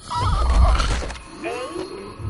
H A